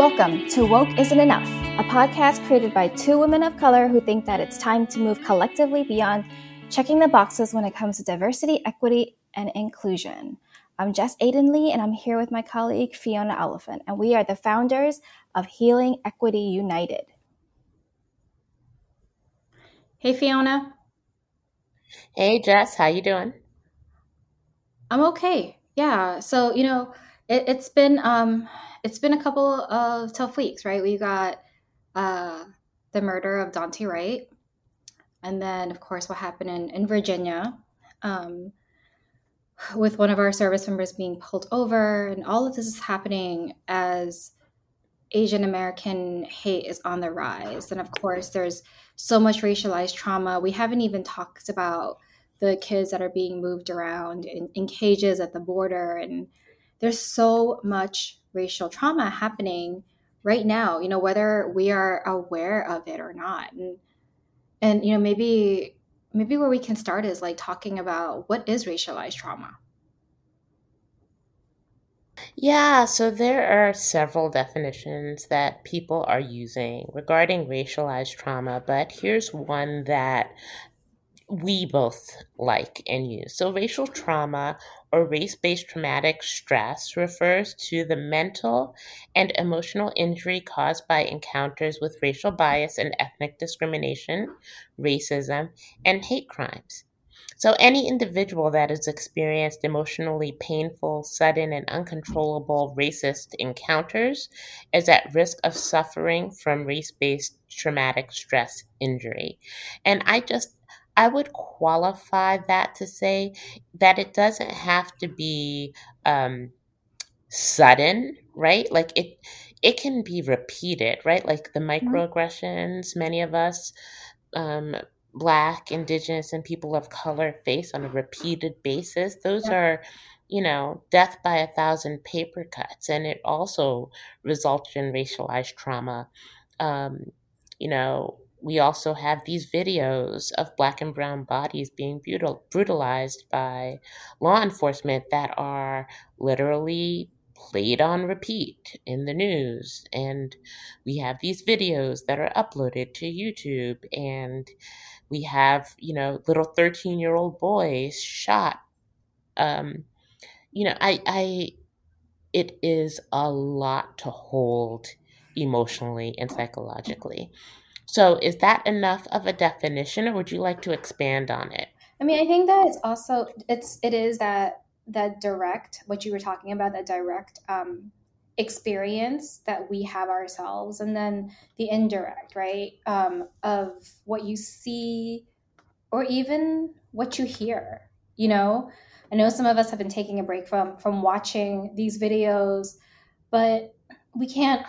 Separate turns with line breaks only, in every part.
Welcome to Woke Isn't Enough, a podcast created by two women of color who think that it's time to move collectively beyond checking the boxes when it comes to diversity, equity, and inclusion. I'm Jess Aiden Lee, and I'm here with my colleague Fiona Oliphant, and we are the founders of Healing Equity United. Hey, Fiona.
Hey, Jess. How you doing?
I'm okay. Yeah. So you know, it, has been um, it's been a couple of tough weeks, right? We got uh, the murder of Daunte Wright, and then of course what happened in in Virginia. Um, with one of our service members being pulled over, and all of this is happening as Asian American hate is on the rise. And of course, there's so much racialized trauma. We haven't even talked about the kids that are being moved around in, in cages at the border. And there's so much racial trauma happening right now, you know, whether we are aware of it or not. And and you know, maybe maybe where we can start is like talking about what is racialized trauma.
Yeah, so there are several definitions that people are using regarding racialized trauma, but here's one that we both like and use. So, racial trauma or race based traumatic stress refers to the mental and emotional injury caused by encounters with racial bias and ethnic discrimination, racism, and hate crimes. So, any individual that has experienced emotionally painful, sudden, and uncontrollable racist encounters is at risk of suffering from race based traumatic stress injury. And I just I would qualify that to say that it doesn't have to be um, sudden, right? Like it, it can be repeated, right? Like the mm-hmm. microaggressions, many of us, um, Black, Indigenous, and people of color face on a repeated basis. Those yeah. are, you know, death by a thousand paper cuts, and it also results in racialized trauma. Um, you know, we also have these videos of black and brown bodies being brutal, brutalized by law enforcement that are literally played on repeat in the news. And we have these videos that are uploaded to YouTube. And we have, you know, little 13 year old boys shot. Um, you know, I, I, it is a lot to hold emotionally and psychologically. So, is that enough of a definition, or would you like to expand on it?
I mean, I think that it's also it's it is that that direct what you were talking about that direct um, experience that we have ourselves, and then the indirect, right, um, of what you see or even what you hear. You know, I know some of us have been taking a break from from watching these videos, but we can't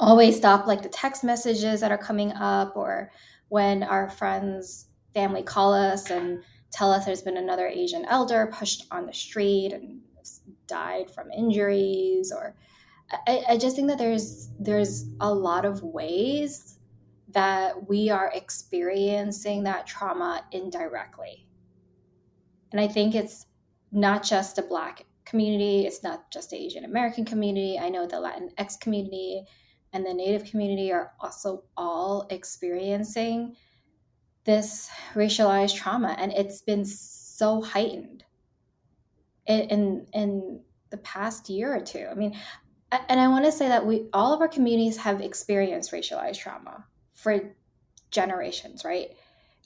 always stop like the text messages that are coming up or when our friends family call us and tell us there's been another asian elder pushed on the street and died from injuries or I, I just think that there's there's a lot of ways that we are experiencing that trauma indirectly. And i think it's not just a black community it's not just the asian american community. I know the latinx community and the Native community are also all experiencing this racialized trauma, and it's been so heightened in in, in the past year or two. I mean, and I want to say that we all of our communities have experienced racialized trauma for generations, right?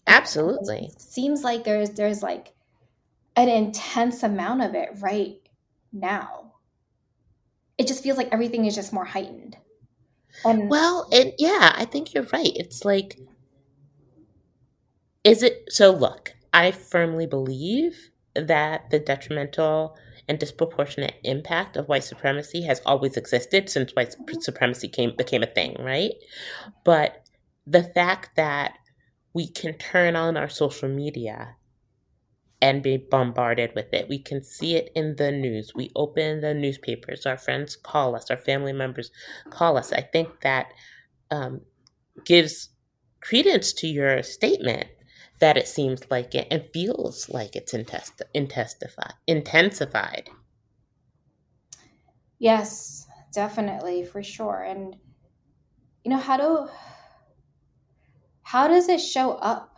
Absolutely.
It seems like there's there's like an intense amount of it right now. It just feels like everything is just more heightened.
And well, and yeah, I think you're right. It's like, is it so? Look, I firmly believe that the detrimental and disproportionate impact of white supremacy has always existed since white supremacy came became a thing, right? But the fact that we can turn on our social media and be bombarded with it. We can see it in the news. We open the newspapers. Our friends call us. Our family members call us. I think that um, gives credence to your statement that it seems like it and feels like it's intensify, intensified.
Yes, definitely, for sure. And you know, how do how does it show up?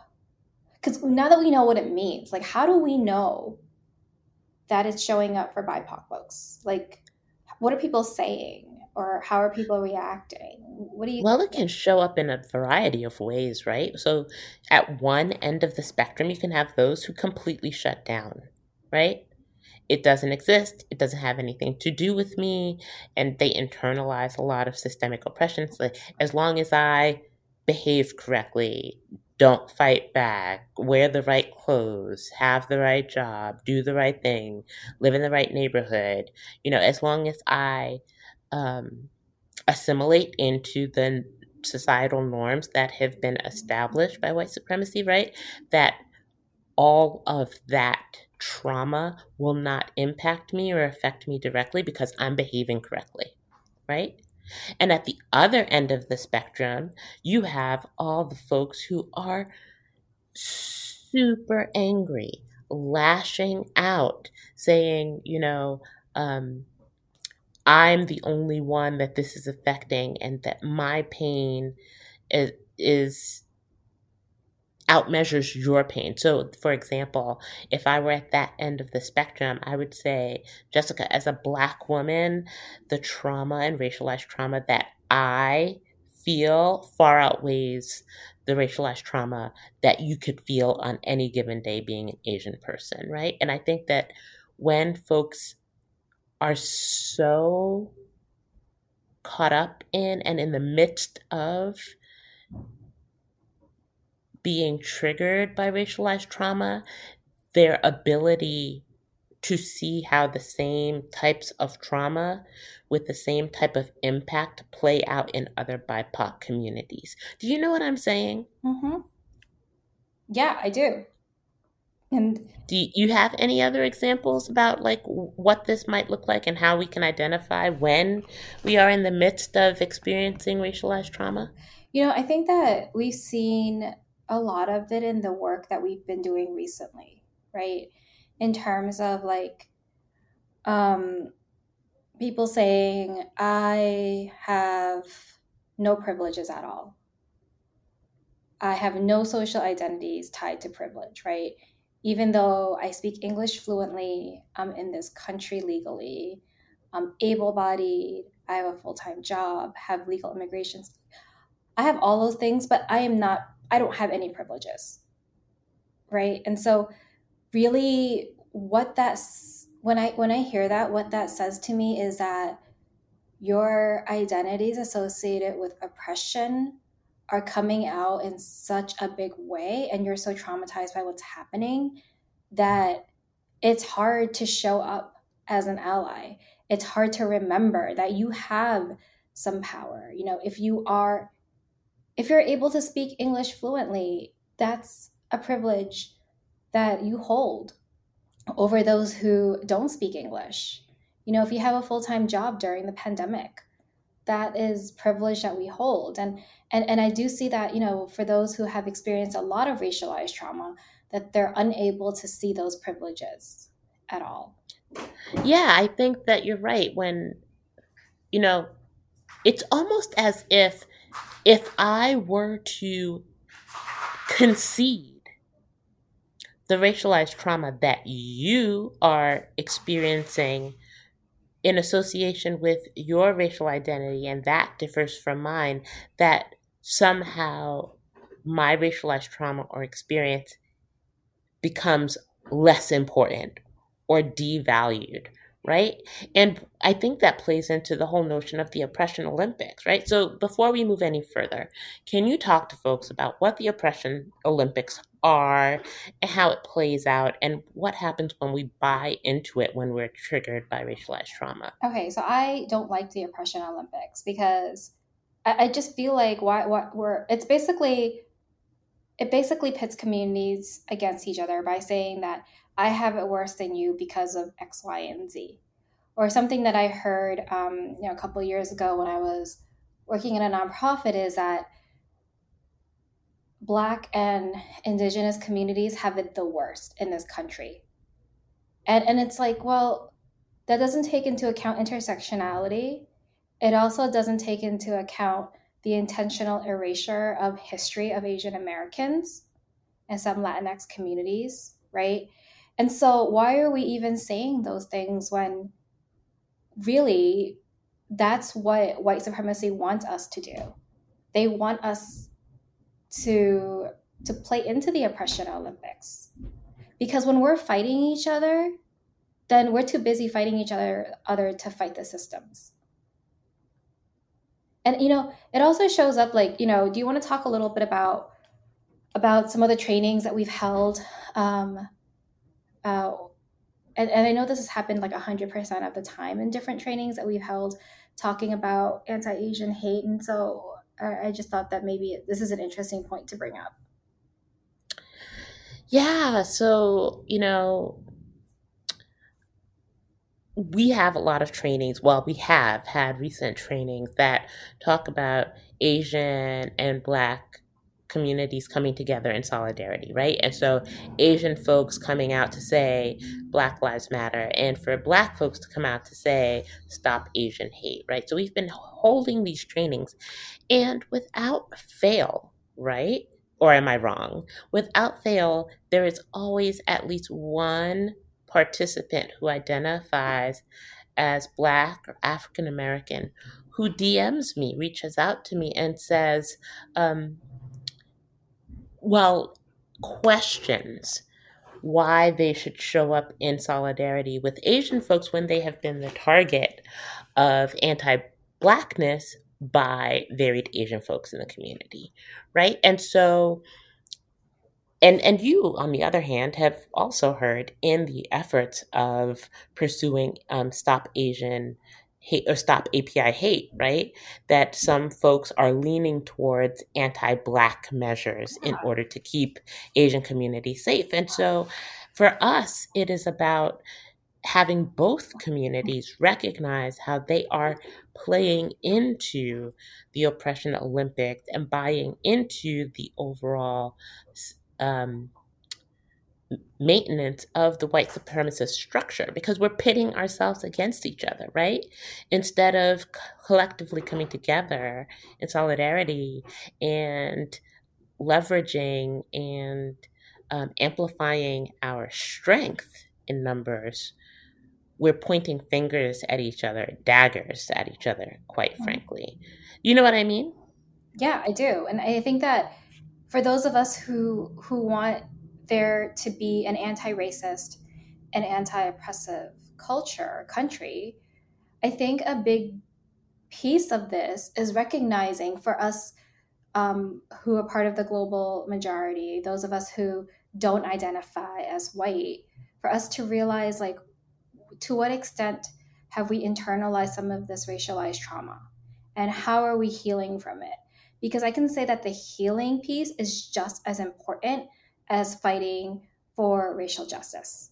Because now that we know what it means, like how do we know that it's showing up for BIPOC folks? Like, what are people saying? Or how are people reacting? What do you
Well, it can show up in a variety of ways, right? So at one end of the spectrum, you can have those who completely shut down, right? It doesn't exist. It doesn't have anything to do with me. And they internalize a lot of systemic oppression. So as long as I behave correctly, don't fight back, wear the right clothes, have the right job, do the right thing, live in the right neighborhood, you know, as long as I um, assimilate into the societal norms that have been established by white supremacy, right? That all of that trauma will not impact me or affect me directly because I'm behaving correctly, right? And at the other end of the spectrum, you have all the folks who are super angry, lashing out, saying, you know, um, I'm the only one that this is affecting and that my pain is, is outmeasures your pain. So, for example, if I were at that end of the spectrum, I would say, Jessica, as a black woman, the trauma and racialized trauma that I feel far outweighs the racialized trauma that you could feel on any given day being an Asian person, right? And I think that when folks are so caught up in and in the midst of being triggered by racialized trauma, their ability to see how the same types of trauma with the same type of impact play out in other BIPOC communities. Do you know what I'm saying?
Mm-hmm. Yeah, I do. And
do you have any other examples about like what this might look like and how we can identify when we are in the midst of experiencing racialized trauma?
You know, I think that we've seen a lot of it in the work that we've been doing recently, right? In terms of like um people saying I have no privileges at all. I have no social identities tied to privilege, right? Even though I speak English fluently, I'm in this country legally, I'm able bodied, I have a full time job, have legal immigration. I have all those things, but I am not, I don't have any privileges. Right. And so, really, what that's, when I when I hear that, what that says to me is that your identity is associated with oppression are coming out in such a big way and you're so traumatized by what's happening that it's hard to show up as an ally. It's hard to remember that you have some power. You know, if you are if you're able to speak English fluently, that's a privilege that you hold over those who don't speak English. You know, if you have a full-time job during the pandemic, that is privilege that we hold. And and and i do see that you know for those who have experienced a lot of racialized trauma that they're unable to see those privileges at all.
Yeah i think that you're right when you know it's almost as if if i were to concede the racialized trauma that you are experiencing in association with your racial identity and that differs from mine, that somehow my racialized trauma or experience becomes less important or devalued right? And I think that plays into the whole notion of the oppression Olympics, right? So before we move any further, can you talk to folks about what the oppression Olympics are and how it plays out and what happens when we buy into it when we're triggered by racialized trauma?
Okay, so I don't like the oppression Olympics because I, I just feel like why what we're it's basically it basically pits communities against each other by saying that I have it worse than you because of X, Y, and Z. Or something that I heard um, you know, a couple years ago when I was working in a nonprofit is that Black and Indigenous communities have it the worst in this country. And, and it's like, well, that doesn't take into account intersectionality. It also doesn't take into account the intentional erasure of history of Asian Americans and some Latinx communities, right? And so, why are we even saying those things when really that's what white supremacy wants us to do? They want us to to play into the oppression Olympics. Because when we're fighting each other, then we're too busy fighting each other other to fight the systems. And you know, it also shows up like, you know, do you want to talk a little bit about about some of the trainings that we've held? Um, uh, and, and I know this has happened like 100% of the time in different trainings that we've held talking about anti Asian hate. And so I just thought that maybe this is an interesting point to bring up.
Yeah. So, you know, we have a lot of trainings. Well, we have had recent trainings that talk about Asian and Black communities coming together in solidarity, right? And so Asian folks coming out to say Black Lives Matter, and for Black folks to come out to say Stop Asian Hate, right? So we've been holding these trainings, and without fail, right? Or am I wrong? Without fail, there is always at least one participant who identifies as Black or African American who DMs me, reaches out to me, and says, um, well, questions why they should show up in solidarity with Asian folks when they have been the target of anti blackness by varied Asian folks in the community, right? And so, and and you, on the other hand, have also heard in the efforts of pursuing um, Stop Asian hate or stop API hate, right? That some folks are leaning towards anti black measures in order to keep Asian communities safe. And so for us, it is about having both communities recognize how they are playing into the oppression Olympics and buying into the overall um, maintenance of the white supremacist structure because we're pitting ourselves against each other, right? Instead of collectively coming together in solidarity and leveraging and um, amplifying our strength in numbers, we're pointing fingers at each other, daggers at each other, quite mm-hmm. frankly. You know what I mean?
Yeah, I do. And I think that for those of us who who want there to be an anti-racist and anti-oppressive culture country i think a big piece of this is recognizing for us um, who are part of the global majority those of us who don't identify as white for us to realize like to what extent have we internalized some of this racialized trauma and how are we healing from it? Because i can say that the healing piece is just as important as fighting for racial justice?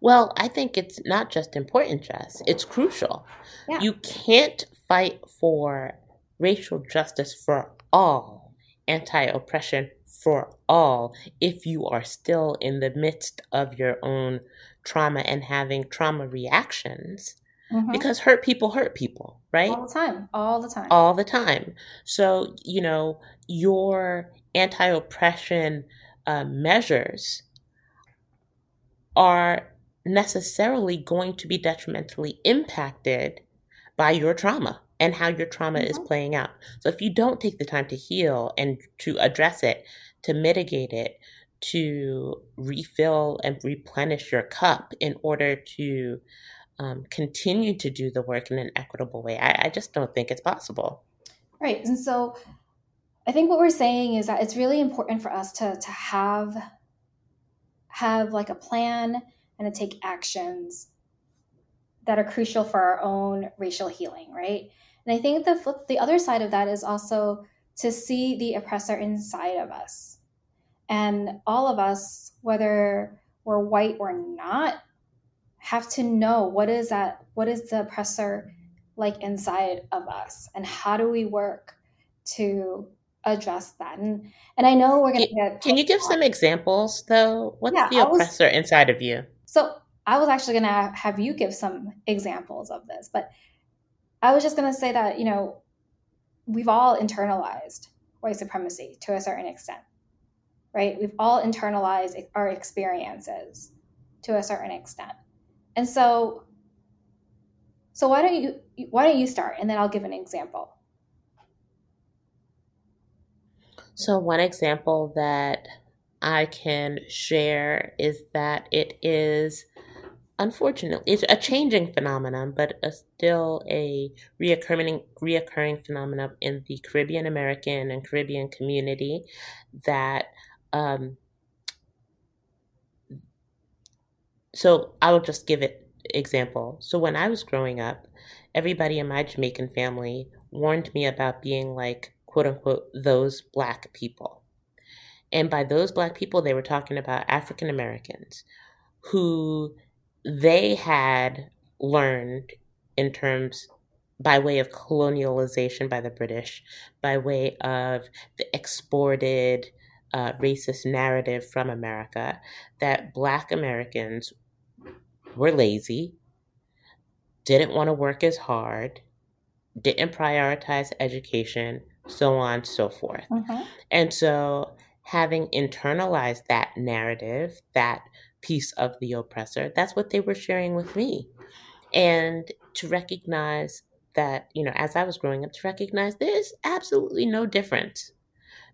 Well, I think it's not just important, Jess, it's crucial. Yeah. You can't fight for racial justice for all, anti oppression for all, if you are still in the midst of your own trauma and having trauma reactions. Mm-hmm. Because hurt people hurt people, right?
All the time. All the time.
All the time. So, you know, your anti oppression uh, measures are necessarily going to be detrimentally impacted by your trauma and how your trauma mm-hmm. is playing out. So if you don't take the time to heal and to address it, to mitigate it, to refill and replenish your cup in order to um, continue to do the work in an equitable way, I, I just don't think it's possible.
Right. And so I think what we're saying is that it's really important for us to to have have like a plan and to take actions that are crucial for our own racial healing, right? And I think the flip, the other side of that is also to see the oppressor inside of us. And all of us, whether we're white or not, have to know what is that what is the oppressor like inside of us and how do we work to address that. And and I know we're going to
get. Can you give some examples though? What's yeah, the oppressor was, inside of you?
So I was actually going to have you give some examples of this, but I was just going to say that you know we've all internalized white supremacy to a certain extent, right? We've all internalized our experiences to a certain extent, and so so why don't you why don't you start and then I'll give an example.
So, one example that I can share is that it is unfortunately it's a changing phenomenon, but a, still a reoccurring reoccurring phenomenon in the Caribbean American and Caribbean community that um, so I will just give it example. So when I was growing up, everybody in my Jamaican family warned me about being like quote unquote those black people. And by those black people, they were talking about African Americans who they had learned in terms by way of colonialization by the British, by way of the exported uh, racist narrative from America, that Black Americans were lazy, didn't want to work as hard, didn't prioritize education, so on and so forth. Mm-hmm. And so having internalized that narrative, that piece of the oppressor, that's what they were sharing with me. And to recognize that, you know, as I was growing up, to recognize there's absolutely no difference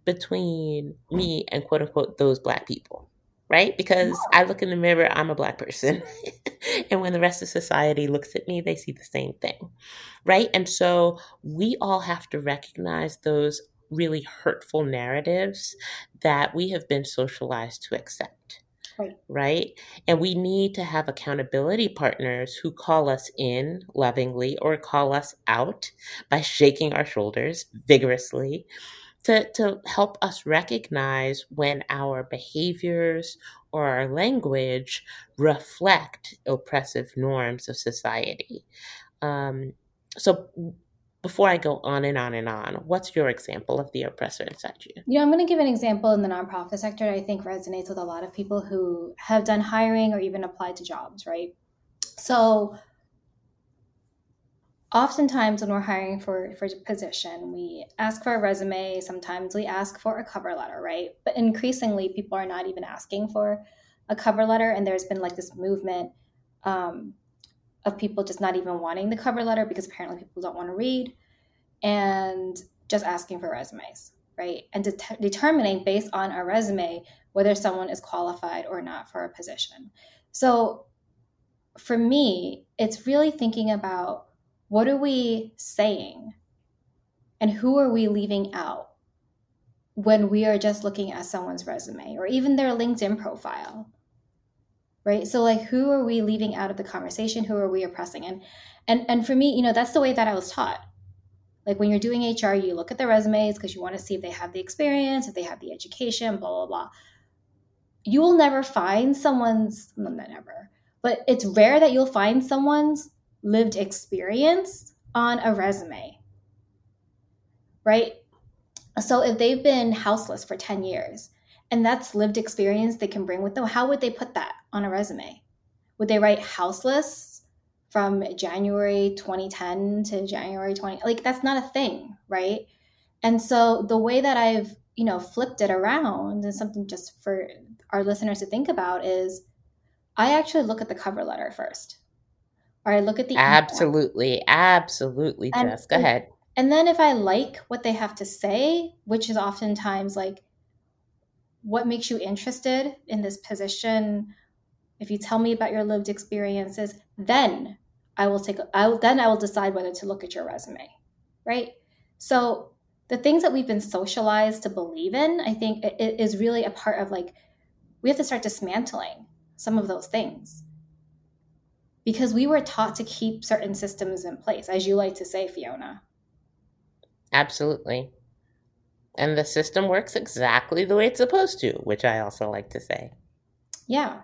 between me and quote unquote those black people right? Because I look in the mirror, I'm a black person. and when the rest of society looks at me, they see the same thing, right? And so we all have to recognize those really hurtful narratives that we have been socialized to accept. Right. right. And we need to have accountability partners who call us in lovingly or call us out by shaking our shoulders vigorously to, to help us recognize when our behaviors or our language reflect oppressive norms of society. Um, so, before I go on and on and on, what's your example of the oppressor inside you?
You know, I'm going to give an example in the nonprofit sector that I think resonates with a lot of people who have done hiring or even applied to jobs, right? So, oftentimes when we're hiring for for a position we ask for a resume sometimes we ask for a cover letter right? But increasingly people are not even asking for a cover letter and there's been like this movement um, of people just not even wanting the cover letter because apparently people don't want to read and just asking for resumes right? And det- determining based on a resume whether someone is qualified or not for a position. So for me it's really thinking about what are we saying? And who are we leaving out when we are just looking at someone's resume or even their LinkedIn profile? Right? So like who are we leaving out of the conversation? Who are we oppressing? And and and for me, you know, that's the way that I was taught. Like when you're doing HR, you look at the resumes because you want to see if they have the experience, if they have the education, blah blah blah. You will never find someone's well, never, but it's rare that you'll find someone's lived experience on a resume, right? So if they've been houseless for 10 years and that's lived experience they can bring with them, how would they put that on a resume? Would they write houseless from January 2010 to January 20? Like that's not a thing, right? And so the way that I've, you know, flipped it around and something just for our listeners to think about is I actually look at the cover letter first or I look at the
absolutely, email. absolutely, and, Jess. Go
and,
ahead.
And then if I like what they have to say, which is oftentimes like, what makes you interested in this position? If you tell me about your lived experiences, then I will take. I will, then I will decide whether to look at your resume, right? So the things that we've been socialized to believe in, I think, it is really a part of like we have to start dismantling some of those things because we were taught to keep certain systems in place, as you like to say, Fiona.
Absolutely. And the system works exactly the way it's supposed to, which I also like to say.
Yeah.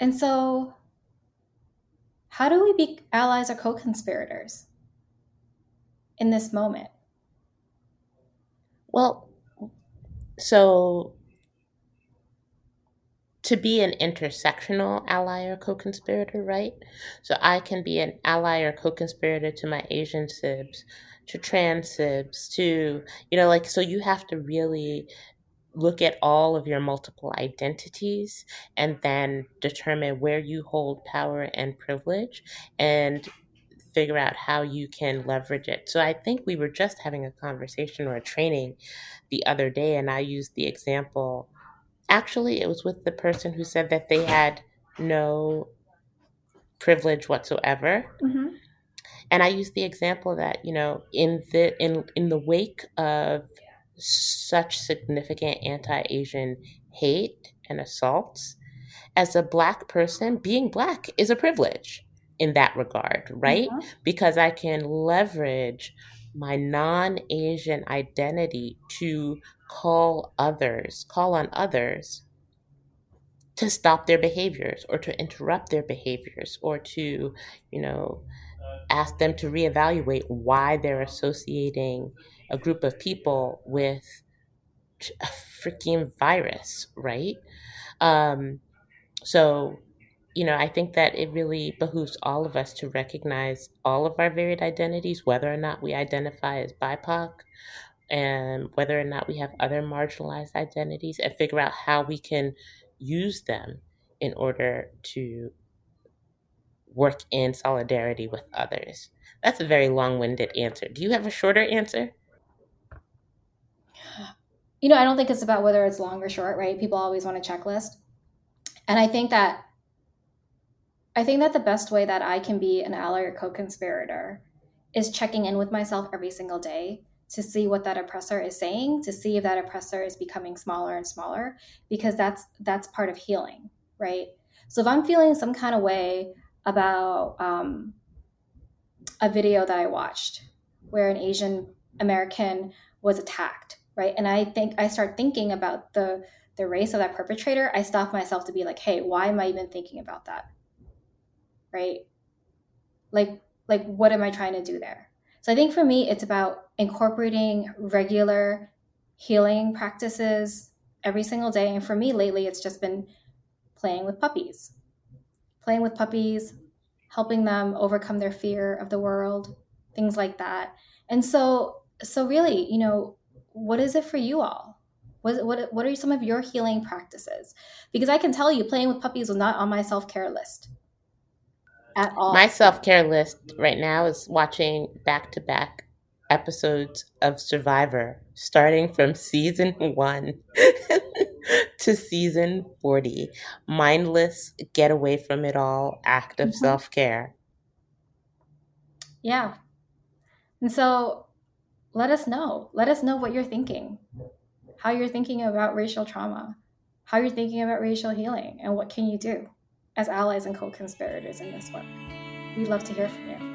And so, how do we be allies or co conspirators in this moment?
Well, so to be an intersectional ally or co-conspirator, right? So I can be an ally or co-conspirator to my Asian sibs, to trans sibs, to you know, like so you have to really look at all of your multiple identities and then determine where you hold power and privilege and figure out how you can leverage it. So I think we were just having a conversation or a training the other day and I used the example actually it was with the person who said that they had no privilege whatsoever. Mm-hmm. And I used the example that, you know, in the in in the wake of such significant anti-Asian hate and assaults, as a black person, being black is a privilege in that regard, right? Mm-hmm. Because I can leverage my non Asian identity to call others, call on others to stop their behaviors or to interrupt their behaviors or to, you know, ask them to reevaluate why they're associating a group of people with a freaking virus, right? Um, so you know, I think that it really behooves all of us to recognize all of our varied identities, whether or not we identify as BIPOC and whether or not we have other marginalized identities, and figure out how we can use them in order to work in solidarity with others. That's a very long winded answer. Do you have a shorter answer?
You know, I don't think it's about whether it's long or short, right? People always want a checklist. And I think that I think that the best way that I can be an ally or co conspirator is checking in with myself every single day to see what that oppressor is saying to see if that oppressor is becoming smaller and smaller because that's that's part of healing right? So if i'm feeling some kind of way about um, a video that i watched where an asian american was attacked right? And i think i start thinking about the the race of that perpetrator i stop myself to be like hey why am i even thinking about that right? Like like what am I trying to do there? So I think for me it's about incorporating regular healing practices every single day and for me lately it's just been playing with puppies. Playing with puppies, helping them overcome their fear of the world, things like that. And so so really, you know, what is it for you all? What, what, what are some of your healing practices? Because I can tell you, playing with puppies was not on my self care list
at all. My self care list right now is watching back to back episodes of Survivor, starting from season one to season 40. Mindless, get away from it all, act of mm-hmm. self care.
Yeah. And so let us know. Let us know what you're thinking, how you're thinking about racial trauma, how you're thinking about racial healing, and what can you do as allies and co conspirators in this work. We'd love to hear from you.